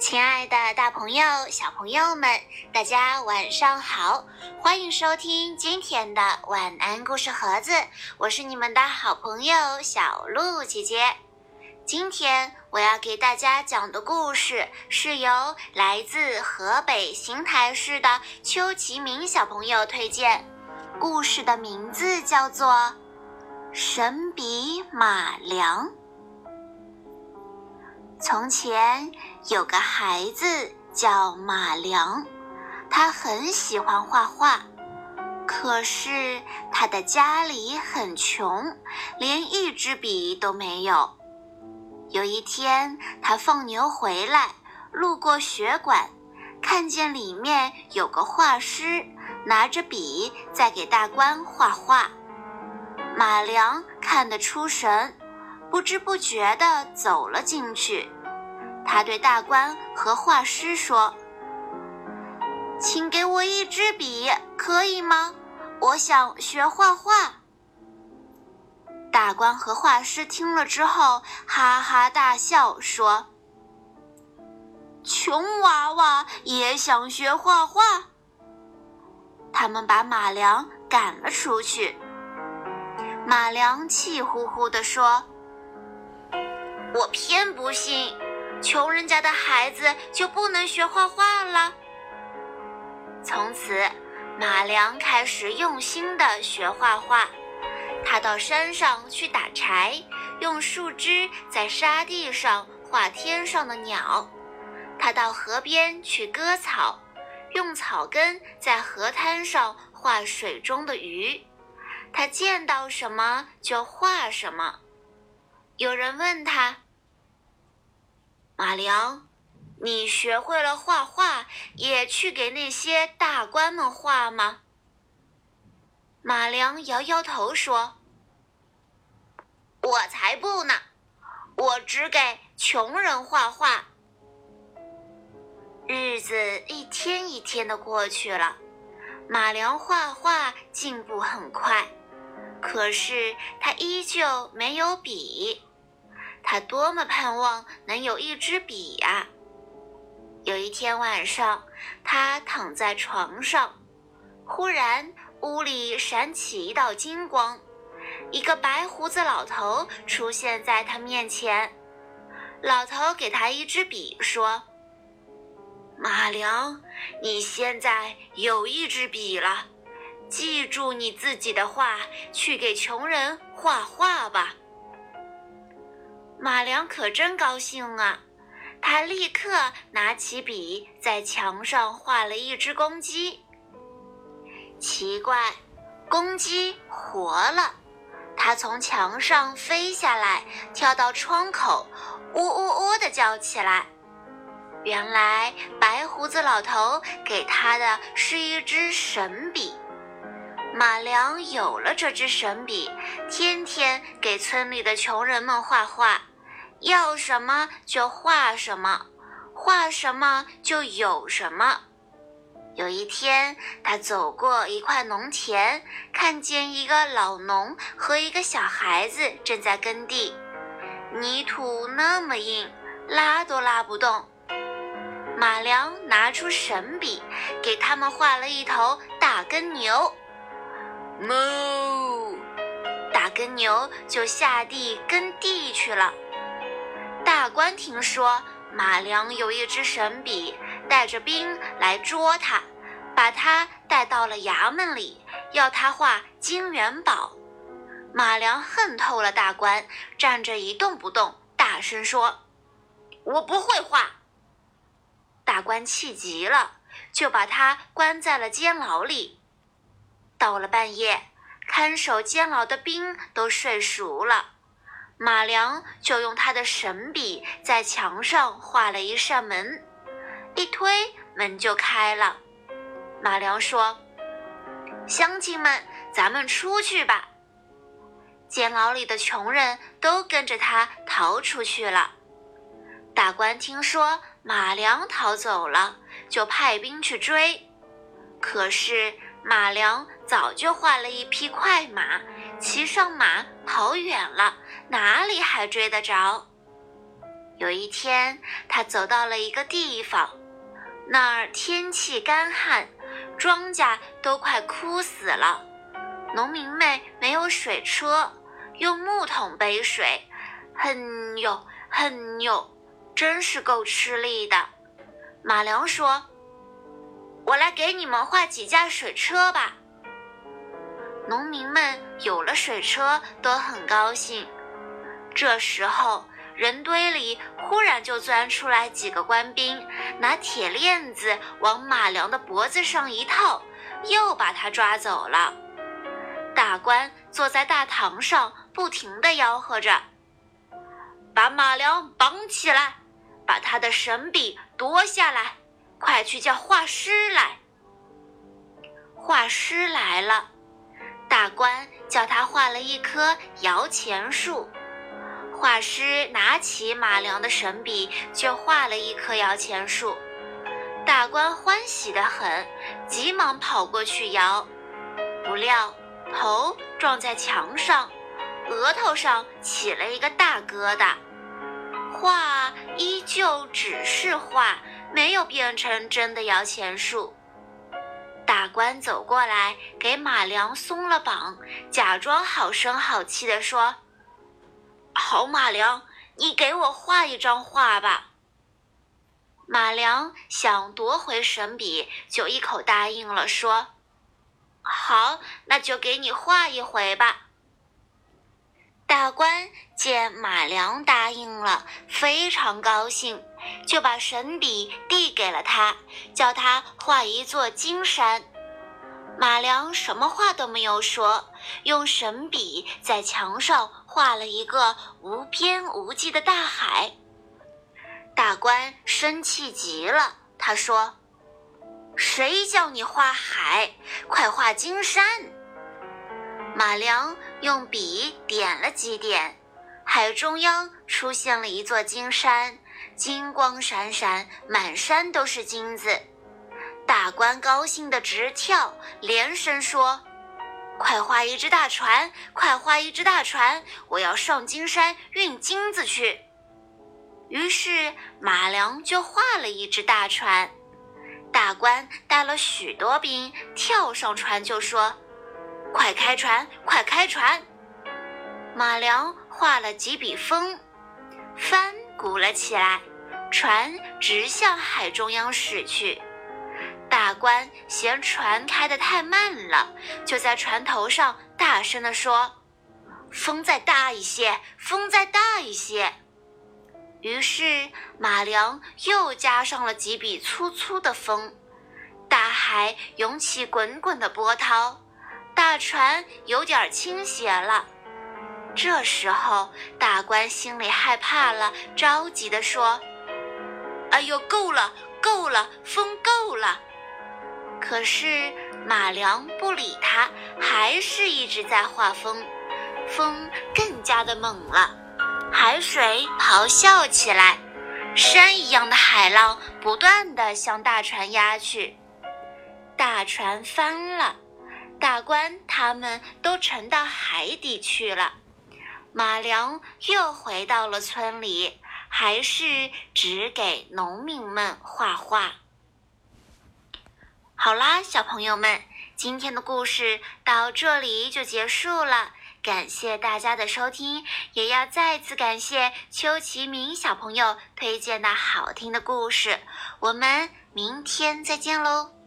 亲爱的，大朋友、小朋友们，大家晚上好！欢迎收听今天的晚安故事盒子，我是你们的好朋友小鹿姐姐。今天我要给大家讲的故事是由来自河北邢台市的邱其明小朋友推荐，故事的名字叫做《神笔马良》。从前有个孩子叫马良，他很喜欢画画，可是他的家里很穷，连一支笔都没有。有一天，他放牛回来，路过学馆，看见里面有个画师拿着笔在给大官画画。马良看得出神。不知不觉地走了进去，他对大官和画师说：“请给我一支笔，可以吗？我想学画画。”大官和画师听了之后，哈哈大笑，说：“穷娃娃也想学画画。”他们把马良赶了出去。马良气呼呼地说。我偏不信，穷人家的孩子就不能学画画了。从此，马良开始用心的学画画。他到山上去打柴，用树枝在沙地上画天上的鸟；他到河边去割草，用草根在河滩上画水中的鱼。他见到什么就画什么。有人问他：“马良，你学会了画画，也去给那些大官们画吗？”马良摇摇头说：“我才不呢，我只给穷人画画。”日子一天一天的过去了，马良画画进步很快，可是他依旧没有笔。他多么盼望能有一支笔呀！有一天晚上，他躺在床上，忽然屋里闪起一道金光，一个白胡子老头出现在他面前。老头给他一支笔，说：“马良，你现在有一支笔了，记住你自己的话，去给穷人画画吧。”马良可真高兴啊！他立刻拿起笔，在墙上画了一只公鸡。奇怪，公鸡活了，它从墙上飞下来，跳到窗口，呜呜呜地叫起来。原来白胡子老头给他的是一支神笔。马良有了这支神笔，天天给村里的穷人们画画。要什么就画什么，画什么就有什么。有一天，他走过一块农田，看见一个老农和一个小孩子正在耕地，泥土那么硬，拉都拉不动。马良拿出神笔，给他们画了一头大耕牛。哞，大耕牛就下地耕地去了。官听说马良有一支神笔，带着兵来捉他，把他带到了衙门里，要他画金元宝。马良恨透了大官，站着一动不动，大声说：“我不会画。”大官气急了，就把他关在了监牢里。到了半夜，看守监牢的兵都睡熟了。马良就用他的神笔在墙上画了一扇门，一推门就开了。马良说：“乡亲们，咱们出去吧。”监牢里的穷人都跟着他逃出去了。大官听说马良逃走了，就派兵去追，可是马良早就画了一匹快马。骑上马跑远了，哪里还追得着？有一天，他走到了一个地方，那儿天气干旱，庄稼都快枯死了。农民们没有水车，用木桶背水，哼哟哼哟，真是够吃力的。马良说：“我来给你们画几架水车吧。”农民们有了水车，都很高兴。这时候，人堆里忽然就钻出来几个官兵，拿铁链子往马良的脖子上一套，又把他抓走了。大官坐在大堂上，不停地吆喝着：“把马良绑起来，把他的神笔夺下来，快去叫画师来。”画师来了，大官叫他画了一棵摇钱树。画师拿起马良的神笔，就画了一棵摇钱树。大官欢喜得很，急忙跑过去摇，不料。头撞在墙上，额头上起了一个大疙瘩。画依旧只是画，没有变成真的摇钱树。大官走过来，给马良松了绑，假装好声好气地说：“好，马良，你给我画一张画吧。”马良想夺回神笔，就一口答应了，说。好，那就给你画一回吧。大官见马良答应了，非常高兴，就把神笔递给了他，叫他画一座金山。马良什么话都没有说，用神笔在墙上画了一个无边无际的大海。大官生气极了，他说。谁叫你画海？快画金山！马良用笔点了几点，海中央出现了一座金山，金光闪闪，满山都是金子。大官高兴得直跳，连声说：“快画一只大船！快画一只大船！我要上金山运金子去。”于是马良就画了一只大船。大官带了许多兵，跳上船就说：“快开船，快开船！”马良画了几笔风，帆鼓了起来，船直向海中央驶去。大官嫌船开得太慢了，就在船头上大声地说：“风再大一些，风再大一些。”于是马良又加上了几笔粗粗的风，大海涌起滚滚的波涛，大船有点倾斜了。这时候大官心里害怕了，着急地说：“哎呦，够了，够了，风够了！”可是马良不理他，还是一直在画风，风更加的猛了。海水咆哮起来，山一样的海浪不断地向大船压去，大船翻了，大官他们都沉到海底去了。马良又回到了村里，还是只给农民们画画。好啦，小朋友们，今天的故事到这里就结束了。感谢大家的收听，也要再次感谢邱其明小朋友推荐的好听的故事。我们明天再见喽！